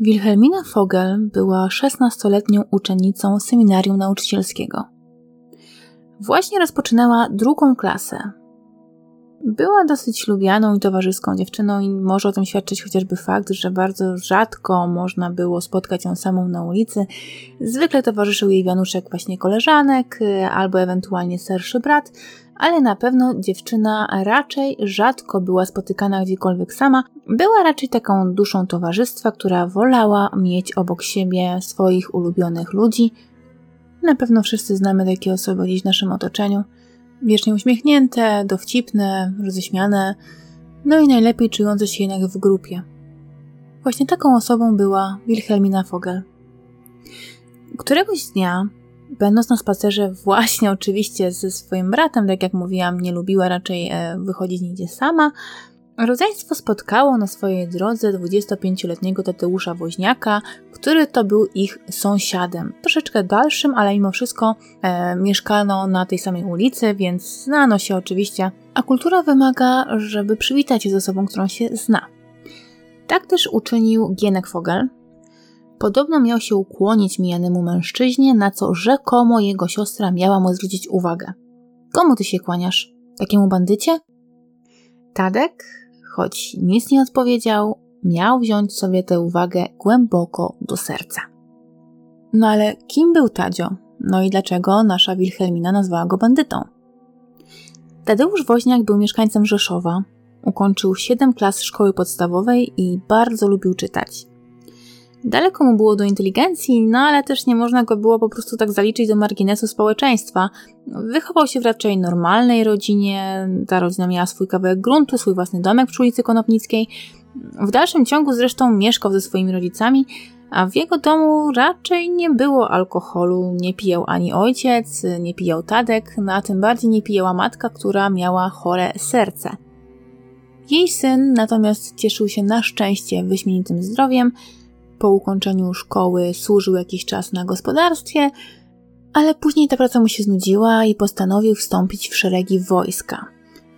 Wilhelmina Fogel była 16-letnią uczennicą seminarium nauczycielskiego. Właśnie rozpoczynała drugą klasę. Była dosyć lubianą i towarzyską dziewczyną, i może o tym świadczyć chociażby fakt, że bardzo rzadko można było spotkać ją samą na ulicy. Zwykle towarzyszył jej wianuszek właśnie koleżanek, albo ewentualnie starszy brat, ale na pewno dziewczyna raczej rzadko była spotykana gdziekolwiek sama. Była raczej taką duszą towarzystwa, która wolała mieć obok siebie swoich ulubionych ludzi. Na pewno wszyscy znamy takie osoby gdzieś w naszym otoczeniu. Wiecznie uśmiechnięte, dowcipne, roześmiane, no i najlepiej czujące się jednak w grupie. Właśnie taką osobą była Wilhelmina Fogel. Któregoś dnia Będąc na spacerze właśnie oczywiście ze swoim bratem, tak jak mówiłam, nie lubiła raczej e, wychodzić nigdzie sama, rodzeństwo spotkało na swojej drodze 25-letniego Tadeusza Woźniaka, który to był ich sąsiadem. Troszeczkę dalszym, ale mimo wszystko e, mieszkano na tej samej ulicy, więc znano się oczywiście, a kultura wymaga, żeby przywitać się z osobą, którą się zna. Tak też uczynił Gienek Fogel, Podobno miał się ukłonić mijanemu mężczyźnie, na co rzekomo jego siostra miała mu zwrócić uwagę. Komu ty się kłaniasz? Takiemu bandycie? Tadek, choć nic nie odpowiedział, miał wziąć sobie tę uwagę głęboko do serca. No ale kim był Tadzio? No i dlaczego nasza Wilhelmina nazwała go bandytą? Tadeusz Woźniak był mieszkańcem Rzeszowa, ukończył 7 klas szkoły podstawowej i bardzo lubił czytać. Daleko mu było do inteligencji, no ale też nie można go było po prostu tak zaliczyć do marginesu społeczeństwa. Wychował się w raczej normalnej rodzinie, ta rodzina miała swój kawałek gruntu, swój własny domek przy ulicy Konopnickiej. W dalszym ciągu zresztą mieszkał ze swoimi rodzicami, a w jego domu raczej nie było alkoholu, nie pijał ani ojciec, nie pijał Tadek, no a tym bardziej nie pijała matka, która miała chore serce. Jej syn natomiast cieszył się na szczęście wyśmienitym zdrowiem, po ukończeniu szkoły służył jakiś czas na gospodarstwie, ale później ta praca mu się znudziła i postanowił wstąpić w szeregi wojska.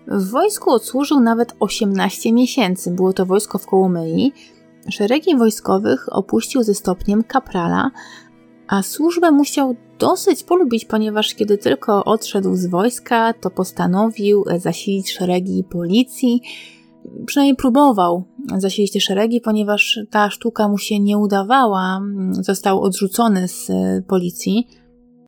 W wojsku odsłużył nawet 18 miesięcy, było to wojsko w Kołomyi. Szeregi wojskowych opuścił ze stopniem kaprala, a służbę musiał dosyć polubić, ponieważ kiedy tylko odszedł z wojska, to postanowił zasilić szeregi policji, przynajmniej próbował zasilić te szeregi, ponieważ ta sztuka mu się nie udawała, został odrzucony z e, policji.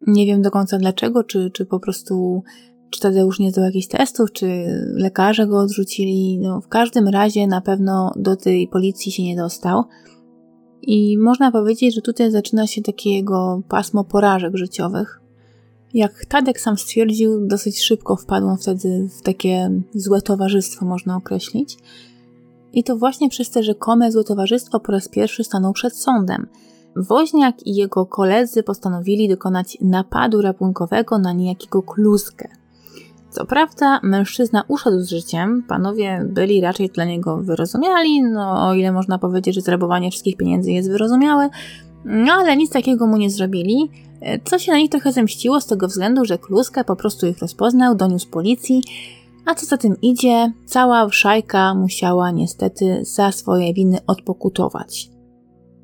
Nie wiem do końca dlaczego, czy, czy po prostu czy Tadeusz nie zdał jakichś testów, czy lekarze go odrzucili. No, w każdym razie na pewno do tej policji się nie dostał. I można powiedzieć, że tutaj zaczyna się takie jego pasmo porażek życiowych. Jak Tadek sam stwierdził, dosyć szybko wpadł wtedy w takie złe towarzystwo, można określić. I to właśnie przez te rzekome złe towarzystwo po raz pierwszy stanął przed sądem. Woźniak i jego koledzy postanowili dokonać napadu rabunkowego na niejakiego Kluskę. Co prawda, mężczyzna uszedł z życiem, panowie byli raczej dla niego wyrozumiali, no o ile można powiedzieć, że zrabowanie wszystkich pieniędzy jest wyrozumiałe, no ale nic takiego mu nie zrobili, co się na nich trochę zemściło z tego względu, że Kluska po prostu ich rozpoznał, doniósł policji, a co za tym idzie, cała szajka musiała niestety za swoje winy odpokutować.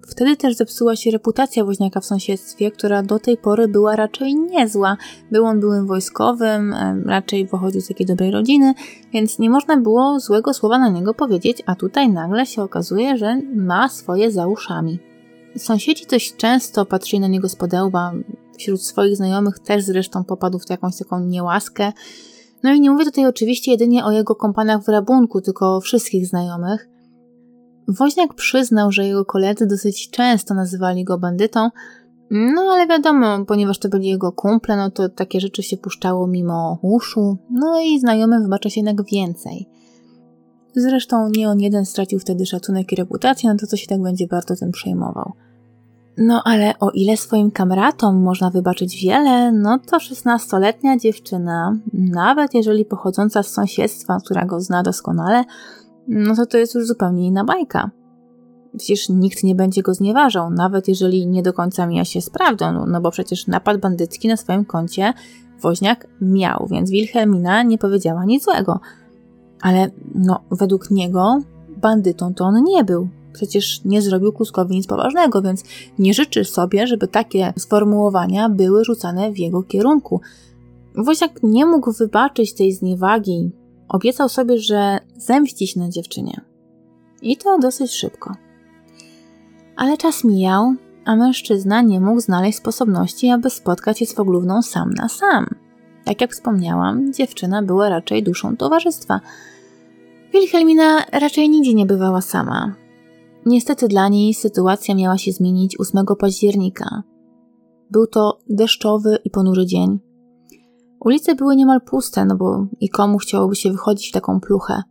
Wtedy też zepsuła się reputacja woźniaka w sąsiedztwie, która do tej pory była raczej niezła. Był on byłym wojskowym, raczej pochodził z takiej dobrej rodziny, więc nie można było złego słowa na niego powiedzieć, a tutaj nagle się okazuje, że ma swoje za uszami. Sąsiedzi dość często patrzyli na niego z podełba, wśród swoich znajomych też zresztą popadł w jakąś taką niełaskę. No i nie mówię tutaj oczywiście jedynie o jego kompanach w rabunku, tylko o wszystkich znajomych. Woźniak przyznał, że jego koledzy dosyć często nazywali go bandytą, no ale wiadomo, ponieważ to byli jego kumple, no to takie rzeczy się puszczało mimo uszu, no i znajomym wybacza się jednak więcej. Zresztą nie on jeden stracił wtedy szacunek i reputację, no to co się tak będzie bardzo tym przejmował. No ale o ile swoim kamratom można wybaczyć wiele, no to szesnastoletnia dziewczyna, nawet jeżeli pochodząca z sąsiedztwa, która go zna doskonale, no to to jest już zupełnie inna bajka. Przecież nikt nie będzie go znieważał, nawet jeżeli nie do końca mija się z prawdą, no, no bo przecież napad bandycki na swoim koncie woźniak miał, więc Wilhelmina nie powiedziała nic złego. Ale no, według niego bandytą to on nie był. Przecież nie zrobił Kluskowi nic poważnego, więc nie życzy sobie, żeby takie sformułowania były rzucane w jego kierunku. Woźniak nie mógł wybaczyć tej zniewagi. Obiecał sobie, że zemści się na dziewczynie. I to dosyć szybko. Ale czas mijał, a mężczyzna nie mógł znaleźć sposobności, aby spotkać się z Foglówną sam na sam. Tak jak wspomniałam, dziewczyna była raczej duszą towarzystwa. Wilhelmina raczej nigdzie nie bywała sama. Niestety dla niej sytuacja miała się zmienić 8 października. Był to deszczowy i ponury dzień. Ulice były niemal puste, no bo i komu chciałoby się wychodzić w taką pluchę.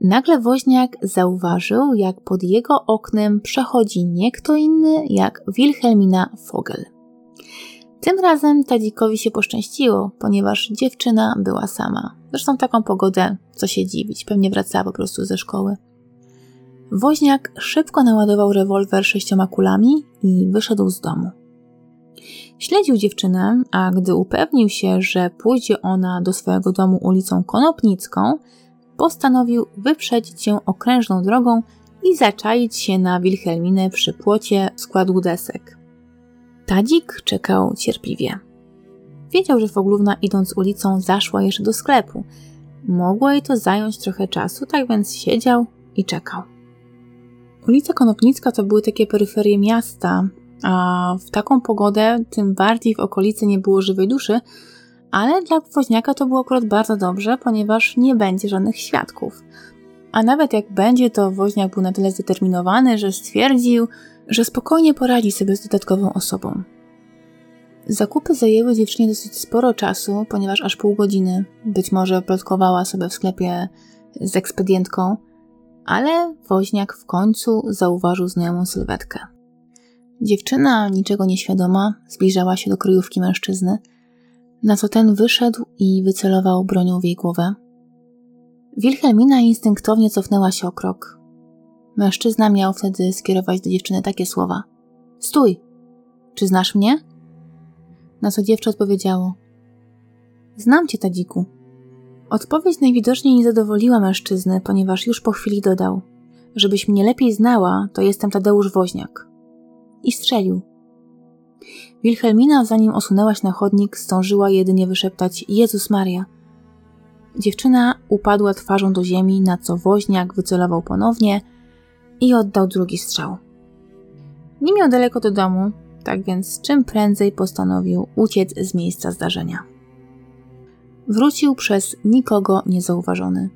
Nagle woźniak zauważył, jak pod jego oknem przechodzi nie kto inny jak Wilhelmina Fogel. Tym razem Tadzikowi się poszczęściło, ponieważ dziewczyna była sama. Zresztą taką pogodę, co się dziwić, pewnie wracała po prostu ze szkoły. Woźniak szybko naładował rewolwer sześcioma kulami i wyszedł z domu. Śledził dziewczynę, a gdy upewnił się, że pójdzie ona do swojego domu ulicą Konopnicką, postanowił wyprzedzić ją okrężną drogą i zaczaić się na Wilhelminę przy płocie składu desek. Tadzik czekał cierpliwie. Wiedział, że Foglówna idąc ulicą zaszła jeszcze do sklepu. Mogło jej to zająć trochę czasu, tak więc siedział i czekał. Ulica Konopnicka to były takie peryferie miasta, a w taką pogodę tym bardziej w okolicy nie było żywej duszy, ale dla woźniaka to było akurat bardzo dobrze, ponieważ nie będzie żadnych świadków. A nawet jak będzie, to woźniak był na tyle zdeterminowany, że stwierdził, że spokojnie poradzi sobie z dodatkową osobą. Zakupy zajęły dziewczynie dosyć sporo czasu, ponieważ aż pół godziny być może plotkowała sobie w sklepie z ekspedientką, ale woźniak w końcu zauważył znajomą sylwetkę. Dziewczyna, niczego nieświadoma, zbliżała się do kryjówki mężczyzny, na co ten wyszedł i wycelował bronią w jej głowę. Wilhelmina instynktownie cofnęła się o krok. Mężczyzna miał wtedy skierować do dziewczyny takie słowa: Stój! Czy znasz mnie? Na co dziewczę odpowiedziało: Znam cię, Tadziku. Odpowiedź najwidoczniej nie zadowoliła mężczyzny, ponieważ już po chwili dodał: Żebyś mnie lepiej znała, to jestem Tadeusz Woźniak. I strzelił. Wilhelmina, zanim osunęłaś na chodnik, zdążyła jedynie wyszeptać Jezus Maria. Dziewczyna upadła twarzą do ziemi, na co woźniak wycelował ponownie i oddał drugi strzał. Nie miał daleko do domu, tak więc czym prędzej postanowił uciec z miejsca zdarzenia. Wrócił przez nikogo niezauważony.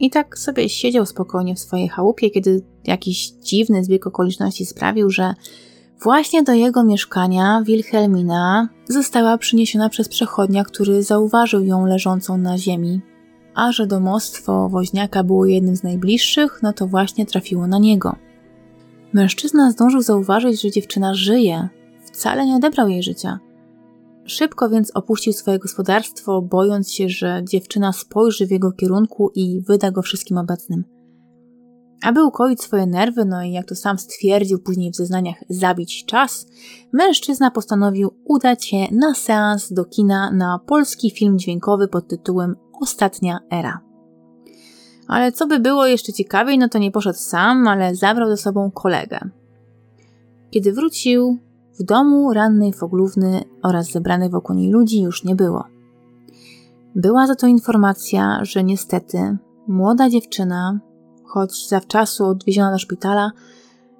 I tak sobie siedział spokojnie w swojej chałupie, kiedy jakiś dziwny zbieg okoliczności sprawił, że właśnie do jego mieszkania Wilhelmina została przyniesiona przez przechodnia, który zauważył ją leżącą na ziemi. A że domostwo woźniaka było jednym z najbliższych, no to właśnie trafiło na niego. Mężczyzna zdążył zauważyć, że dziewczyna żyje. Wcale nie odebrał jej życia. Szybko więc opuścił swoje gospodarstwo, bojąc się, że dziewczyna spojrzy w jego kierunku i wyda go wszystkim obecnym. Aby ukoić swoje nerwy, no i jak to sam stwierdził później w zeznaniach, zabić czas, mężczyzna postanowił udać się na seans do kina na polski film dźwiękowy pod tytułem Ostatnia Era. Ale co by było jeszcze ciekawiej, no to nie poszedł sam, ale zabrał ze sobą kolegę. Kiedy wrócił, w domu rannej Foglówny oraz zebranych wokół niej ludzi już nie było. Była za to informacja, że niestety młoda dziewczyna, choć zawczasu odwieziona do szpitala,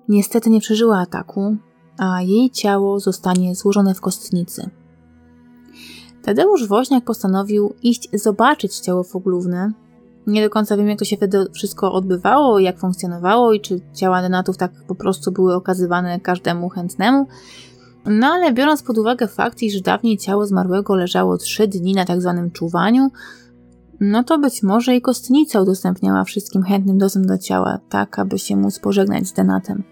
niestety nie przeżyła ataku, a jej ciało zostanie złożone w kostnicy. Tadeusz Woźniak postanowił iść zobaczyć ciało Foglówny. Nie do końca wiem, jak to się wtedy wszystko odbywało, jak funkcjonowało i czy ciała denatów tak po prostu były okazywane każdemu chętnemu. No ale biorąc pod uwagę fakt, iż dawniej ciało zmarłego leżało trzy dni na tak zwanym czuwaniu, no to być może i kostnica udostępniała wszystkim chętnym dostęp do ciała, tak aby się móc pożegnać z denatem.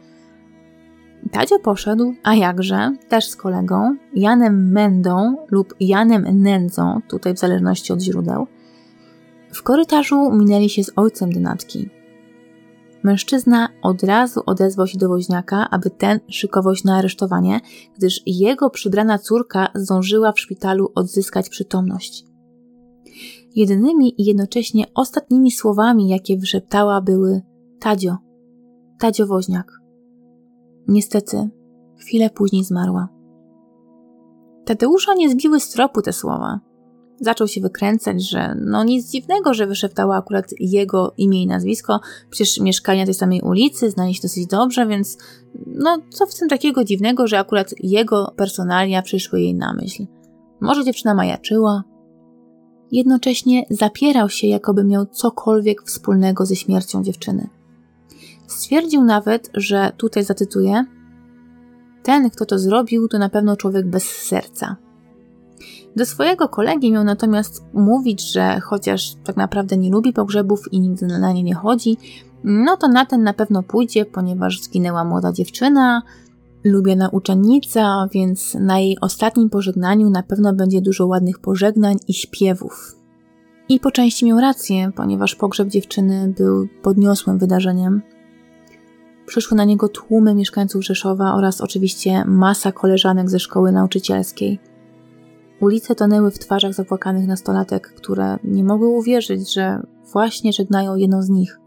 Tadzio poszedł, a jakże, też z kolegą, Janem Mendą lub Janem Nędzą, tutaj w zależności od źródeł. W korytarzu minęli się z ojcem denatki. Mężczyzna od razu odezwał się do woźniaka, aby ten szykował się na aresztowanie, gdyż jego przybrana córka zdążyła w szpitalu odzyskać przytomność. Jedynymi i jednocześnie ostatnimi słowami, jakie wyszeptała, były Tadzio, Tadzio Woźniak. Niestety, chwilę później zmarła. Tadeusza nie zbiły z tropu te słowa. Zaczął się wykręcać, że no nic dziwnego, że wyszeptała akurat jego imię i nazwisko, przecież mieszkali na tej samej ulicy, znali się dosyć dobrze, więc no co w tym takiego dziwnego, że akurat jego personalia przyszły jej na myśl. Może dziewczyna majaczyła? Jednocześnie zapierał się, jakoby miał cokolwiek wspólnego ze śmiercią dziewczyny. Stwierdził nawet, że tutaj zacytuję: Ten, kto to zrobił, to na pewno człowiek bez serca. Do swojego kolegi miał natomiast mówić, że chociaż tak naprawdę nie lubi pogrzebów i nigdy na nie nie chodzi, no to na ten na pewno pójdzie, ponieważ zginęła młoda dziewczyna, lubiana uczennica, więc na jej ostatnim pożegnaniu na pewno będzie dużo ładnych pożegnań i śpiewów. I po części miał rację, ponieważ pogrzeb dziewczyny był podniosłym wydarzeniem. Przyszły na niego tłumy mieszkańców Rzeszowa oraz oczywiście masa koleżanek ze szkoły nauczycielskiej. Ulice tonęły w twarzach zapłakanych nastolatek, które nie mogły uwierzyć, że właśnie żegnają jedną z nich.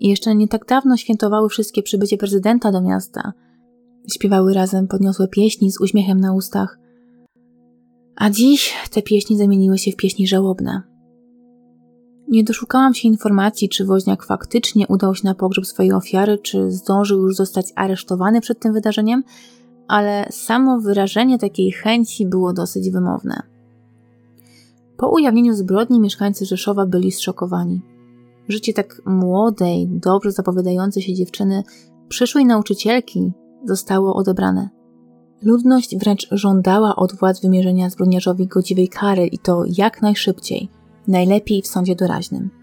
I jeszcze nie tak dawno świętowały wszystkie przybycie prezydenta do miasta. Śpiewały razem podniosłe pieśni z uśmiechem na ustach. A dziś te pieśni zamieniły się w pieśni żałobne. Nie doszukałam się informacji, czy woźniak faktycznie udał się na pogrzeb swojej ofiary, czy zdążył już zostać aresztowany przed tym wydarzeniem, ale samo wyrażenie takiej chęci było dosyć wymowne. Po ujawnieniu zbrodni mieszkańcy Rzeszowa byli zszokowani. Życie tak młodej, dobrze zapowiadającej się dziewczyny, przyszłej nauczycielki, zostało odebrane. Ludność wręcz żądała od władz wymierzenia zbrodniarzowi godziwej kary i to jak najszybciej, najlepiej w sądzie doraźnym.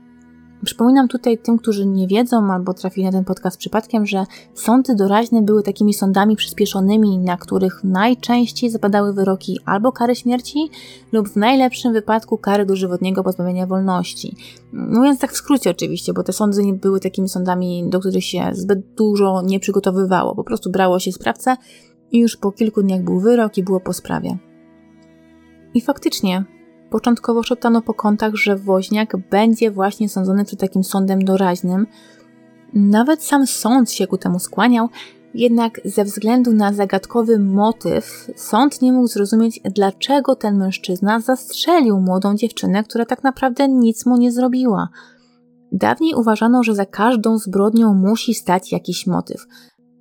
Przypominam tutaj tym, którzy nie wiedzą albo trafili na ten podcast przypadkiem, że sądy doraźne były takimi sądami przyspieszonymi, na których najczęściej zapadały wyroki albo kary śmierci, lub w najlepszym wypadku kary dożywotniego pozbawienia wolności. Mówiąc tak w skrócie oczywiście, bo te sądy nie były takimi sądami, do których się zbyt dużo nie przygotowywało. Po prostu brało się sprawcę i już po kilku dniach był wyrok i było po sprawie. I faktycznie, Początkowo szeptano po kątach, że woźniak będzie właśnie sądzony przed takim sądem doraźnym. Nawet sam sąd się ku temu skłaniał, jednak ze względu na zagadkowy motyw, sąd nie mógł zrozumieć, dlaczego ten mężczyzna zastrzelił młodą dziewczynę, która tak naprawdę nic mu nie zrobiła. Dawniej uważano, że za każdą zbrodnią musi stać jakiś motyw.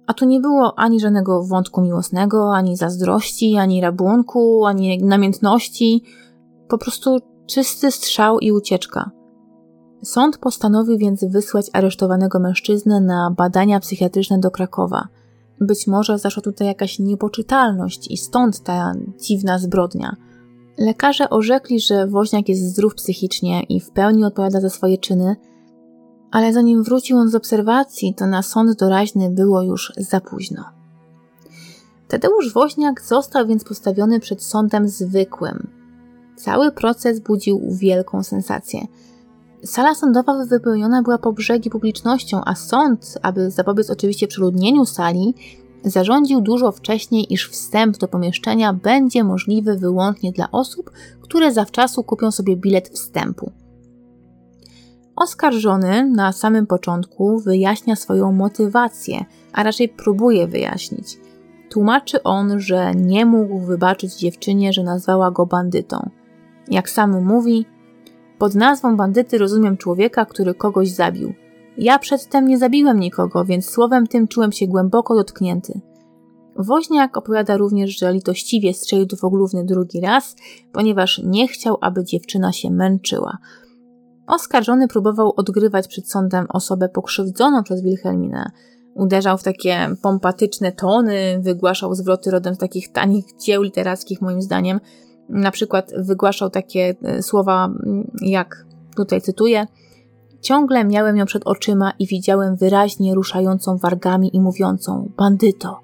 A tu nie było ani żadnego wątku miłosnego, ani zazdrości, ani rabunku, ani namiętności. Po prostu czysty strzał i ucieczka. Sąd postanowił więc wysłać aresztowanego mężczyznę na badania psychiatryczne do Krakowa. Być może zaszła tutaj jakaś niepoczytalność i stąd ta dziwna zbrodnia. Lekarze orzekli, że woźniak jest zdrów psychicznie i w pełni odpowiada za swoje czyny, ale zanim wrócił on z obserwacji, to na sąd doraźny było już za późno. Tadeusz Woźniak został więc postawiony przed sądem zwykłym, Cały proces budził wielką sensację. Sala sądowa wypełniona była po brzegi publicznością, a sąd, aby zapobiec oczywiście przeludnieniu sali, zarządził dużo wcześniej, iż wstęp do pomieszczenia będzie możliwy wyłącznie dla osób, które zawczasu kupią sobie bilet wstępu. Oskarżony na samym początku wyjaśnia swoją motywację, a raczej próbuje wyjaśnić. Tłumaczy on, że nie mógł wybaczyć dziewczynie, że nazwała go bandytą. Jak sam mówi, pod nazwą bandyty rozumiem człowieka, który kogoś zabił. Ja przedtem nie zabiłem nikogo, więc słowem tym czułem się głęboko dotknięty. Woźniak opowiada również, że litościwie strzelił do Foglówny drugi raz, ponieważ nie chciał, aby dziewczyna się męczyła. Oskarżony próbował odgrywać przed sądem osobę pokrzywdzoną przez Wilhelminę. Uderzał w takie pompatyczne tony, wygłaszał zwroty rodem z takich tanich dzieł literackich, moim zdaniem, na przykład wygłaszał takie e, słowa mm, jak tutaj cytuję: Ciągle miałem ją przed oczyma i widziałem wyraźnie ruszającą wargami i mówiącą: Bandyto.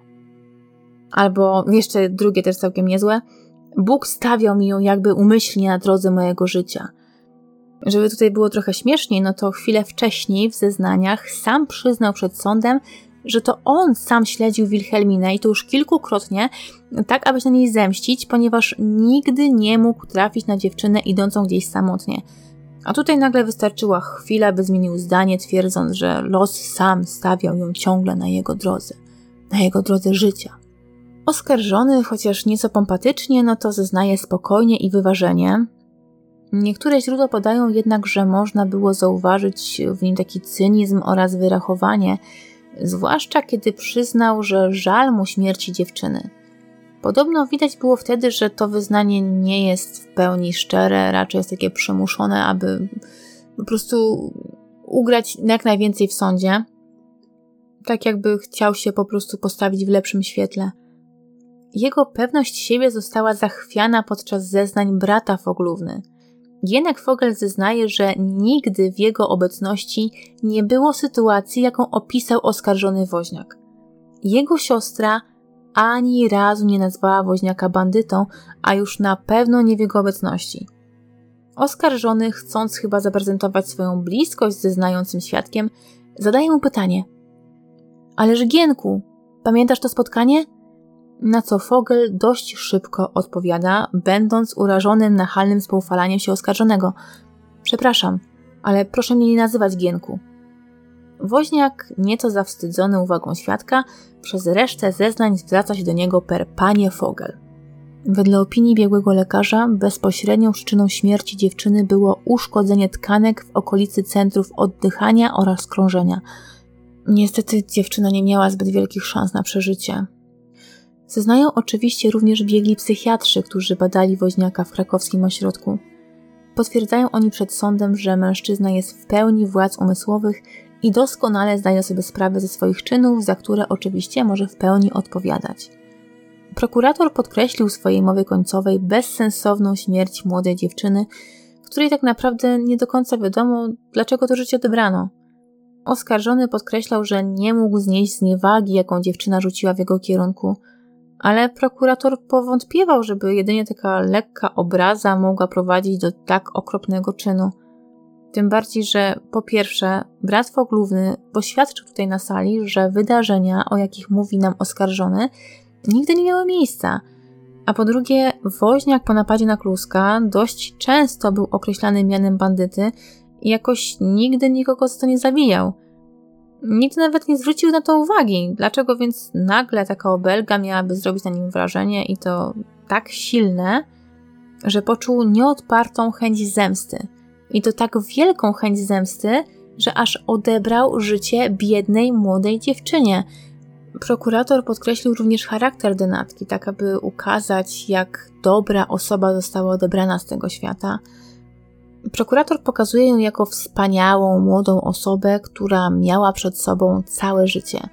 Albo jeszcze drugie też całkiem niezłe: Bóg stawiał mi ją jakby umyślnie na drodze mojego życia. Żeby tutaj było trochę śmieszniej, no to chwilę wcześniej w zeznaniach sam przyznał przed sądem, że to on sam śledził Wilhelminę i to już kilkukrotnie, tak aby się na niej zemścić, ponieważ nigdy nie mógł trafić na dziewczynę idącą gdzieś samotnie. A tutaj nagle wystarczyła chwila, by zmienił zdanie, twierdząc, że los sam stawiał ją ciągle na jego drodze, na jego drodze życia. Oskarżony, chociaż nieco pompatycznie, no to zeznaje spokojnie i wyważenie. Niektóre źródła podają jednak, że można było zauważyć w nim taki cynizm oraz wyrachowanie, zwłaszcza kiedy przyznał, że żal mu śmierci dziewczyny. Podobno widać było wtedy, że to wyznanie nie jest w pełni szczere, raczej jest takie przymuszone, aby po prostu ugrać jak najwięcej w sądzie. Tak jakby chciał się po prostu postawić w lepszym świetle. Jego pewność siebie została zachwiana podczas zeznań brata Foglówny. Gienek Fogel zeznaje, że nigdy w jego obecności nie było sytuacji, jaką opisał oskarżony woźniak. Jego siostra ani razu nie nazwała woźniaka bandytą, a już na pewno nie w jego obecności. Oskarżony, chcąc chyba zaprezentować swoją bliskość ze znającym świadkiem, zadaje mu pytanie: Ależ Gienku, pamiętasz to spotkanie? Na co Fogel dość szybko odpowiada, będąc urażonym nachalnym spoufalaniem się oskarżonego. Przepraszam, ale proszę mnie nie nazywać Gienku. Woźniak, nieco zawstydzony uwagą świadka, przez resztę zeznań zwraca się do niego per panie Fogel. Wedle opinii biegłego lekarza, bezpośrednią przyczyną śmierci dziewczyny było uszkodzenie tkanek w okolicy centrów oddychania oraz krążenia. Niestety dziewczyna nie miała zbyt wielkich szans na przeżycie. Zeznają oczywiście również biegli psychiatrzy, którzy badali woźniaka w krakowskim ośrodku. Potwierdzają oni przed sądem, że mężczyzna jest w pełni władz umysłowych i doskonale zdaje sobie sprawę ze swoich czynów, za które oczywiście może w pełni odpowiadać. Prokurator podkreślił w swojej mowie końcowej bezsensowną śmierć młodej dziewczyny, której tak naprawdę nie do końca wiadomo, dlaczego to życie odebrano. Oskarżony podkreślał, że nie mógł znieść zniewagi, jaką dziewczyna rzuciła w jego kierunku, ale prokurator powątpiewał, żeby jedynie taka lekka obraza mogła prowadzić do tak okropnego czynu. Tym bardziej, że po pierwsze, brat Foglówny poświadczył tutaj na sali, że wydarzenia, o jakich mówi nam oskarżony, nigdy nie miały miejsca. A po drugie, woźniak po napadzie na Kluska dość często był określany mianem bandyty i jakoś nigdy nikogo za to nie zabijał. Nikt nawet nie zwrócił na to uwagi. Dlaczego więc nagle taka obelga miałaby zrobić na nim wrażenie i to tak silne, że poczuł nieodpartą chęć zemsty – i to tak wielką chęć zemsty, że aż odebrał życie biednej młodej dziewczynie. Prokurator podkreślił również charakter denatki, tak aby ukazać, jak dobra osoba została odebrana z tego świata. Prokurator pokazuje ją jako wspaniałą, młodą osobę, która miała przed sobą całe życie.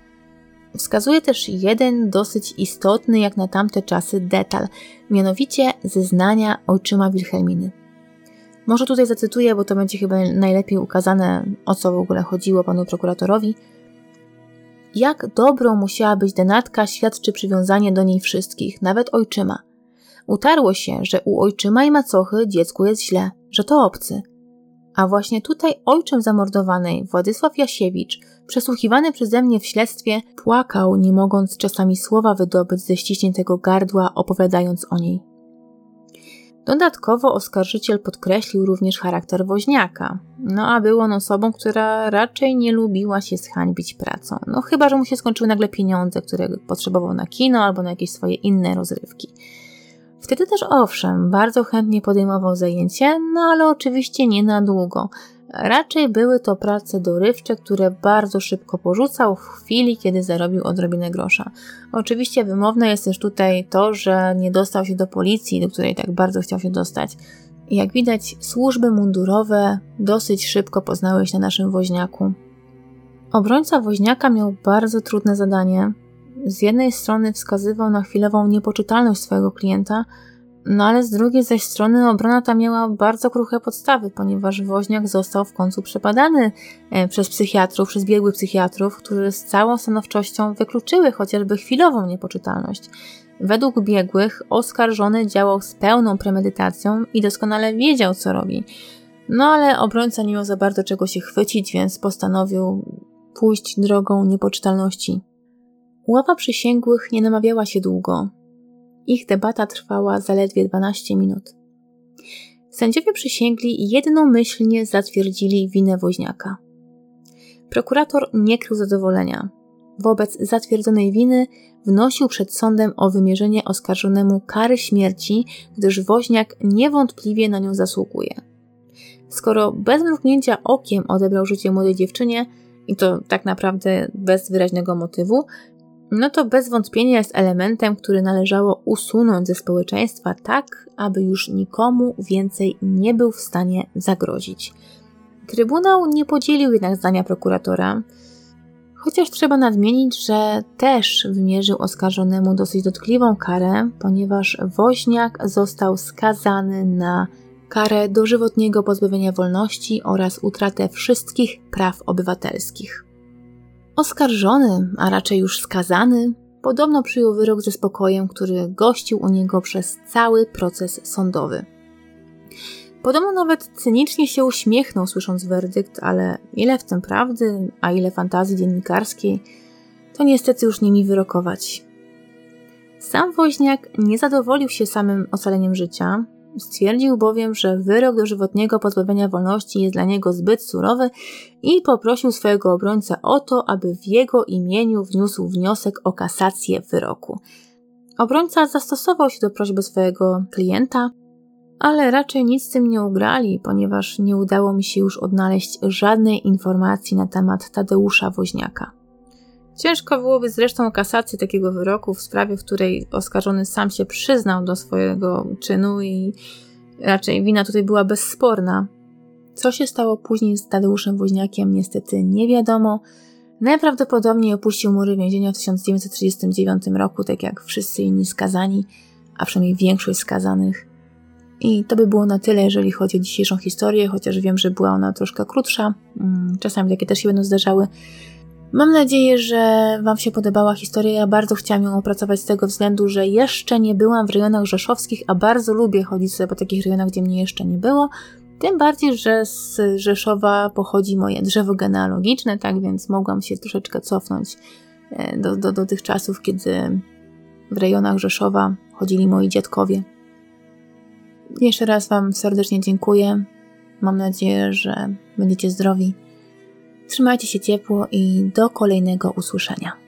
Wskazuje też jeden dosyć istotny jak na tamte czasy detal, mianowicie zeznania ojczyma Wilhelminy. Może tutaj zacytuję, bo to będzie chyba najlepiej ukazane, o co w ogóle chodziło panu prokuratorowi. Jak dobrą musiała być denatka, świadczy przywiązanie do niej wszystkich, nawet ojczyma. Utarło się, że u ojczyma i macochy dziecku jest źle, że to obcy. A właśnie tutaj ojczym zamordowanej, Władysław Jasiewicz, przesłuchiwany przeze mnie w śledztwie, płakał, nie mogąc czasami słowa wydobyć ze ściśniętego gardła, opowiadając o niej. Dodatkowo oskarżyciel podkreślił również charakter woźniaka, no a był on osobą, która raczej nie lubiła się zhańbić pracą. No chyba, że mu się skończyły nagle pieniądze, które potrzebował na kino albo na jakieś swoje inne rozrywki. Wtedy też owszem, bardzo chętnie podejmował zajęcie, no ale oczywiście nie na długo – Raczej były to prace dorywcze, które bardzo szybko porzucał w chwili, kiedy zarobił odrobinę grosza. Oczywiście wymowne jest też tutaj to, że nie dostał się do policji, do której tak bardzo chciał się dostać. Jak widać, służby mundurowe dosyć szybko poznały się na naszym woźniaku. Obrońca woźniaka miał bardzo trudne zadanie. Z jednej strony wskazywał na chwilową niepoczytalność swojego klienta, no ale z drugiej zaś strony obrona ta miała bardzo kruche podstawy, ponieważ woźniak został w końcu przepadany e, przez psychiatrów, przez biegłych psychiatrów, którzy z całą stanowczością wykluczyły chociażby chwilową niepoczytalność. Według biegłych oskarżony działał z pełną premedytacją i doskonale wiedział, co robi. No ale obrońca nie miał za bardzo czego się chwycić, więc postanowił pójść drogą niepoczytalności. Ława przysięgłych nie namawiała się długo. Ich debata trwała zaledwie 12 minut. Sędziowie przysięgli jednomyślnie zatwierdzili winę woźniaka. Prokurator nie krył zadowolenia. Wobec zatwierdzonej winy wnosił przed sądem o wymierzenie oskarżonemu kary śmierci, gdyż woźniak niewątpliwie na nią zasługuje. Skoro bez mrugnięcia okiem odebrał życie młodej dziewczynie, i to tak naprawdę bez wyraźnego motywu, no to bez wątpienia jest elementem, który należało usunąć ze społeczeństwa tak, aby już nikomu więcej nie był w stanie zagrozić. Trybunał nie podzielił jednak zdania prokuratora, chociaż trzeba nadmienić, że też wymierzył oskarżonemu dosyć dotkliwą karę, ponieważ woźniak został skazany na karę dożywotniego pozbawienia wolności oraz utratę wszystkich praw obywatelskich. Oskarżony, a raczej już skazany, podobno przyjął wyrok ze spokojem, który gościł u niego przez cały proces sądowy. Podobno nawet cynicznie się uśmiechnął, słysząc werdykt, ale ile w tym prawdy, a ile fantazji dziennikarskiej, to niestety już nie mi wyrokować. Sam woźniak nie zadowolił się samym ocaleniem życia, Stwierdził bowiem, że wyrok dożywotniego pozbawienia wolności jest dla niego zbyt surowy i poprosił swojego obrońcę o to, aby w jego imieniu wniósł wniosek o kasację wyroku. Obrońca zastosował się do prośby swojego klienta, ale raczej nic z tym nie ugrali, ponieważ nie udało mi się już odnaleźć żadnej informacji na temat Tadeusza Woźniaka. Ciężko byłoby zresztą kasację takiego wyroku w sprawie, w której oskarżony sam się przyznał do swojego czynu i raczej wina tutaj była bezsporna. Co się stało później z Tadeuszem Woźniakiem, niestety nie wiadomo. Najprawdopodobniej opuścił mury więzienia w 1939 roku, tak jak wszyscy inni skazani, a przynajmniej większość skazanych. I to by było na tyle, jeżeli chodzi o dzisiejszą historię, chociaż wiem, że była ona troszkę krótsza. Mm, czasami takie też się będą zdarzały. Mam nadzieję, że Wam się podobała historia. Ja bardzo chciałam ją opracować z tego względu, że jeszcze nie byłam w rejonach rzeszowskich, a bardzo lubię chodzić sobie po takich rejonach, gdzie mnie jeszcze nie było. Tym bardziej, że z Rzeszowa pochodzi moje drzewo genealogiczne, tak więc mogłam się troszeczkę cofnąć e, do, do, do tych czasów, kiedy w rejonach Rzeszowa chodzili moi dziadkowie. Jeszcze raz Wam serdecznie dziękuję. Mam nadzieję, że będziecie zdrowi Trzymajcie się ciepło i do kolejnego usłyszenia.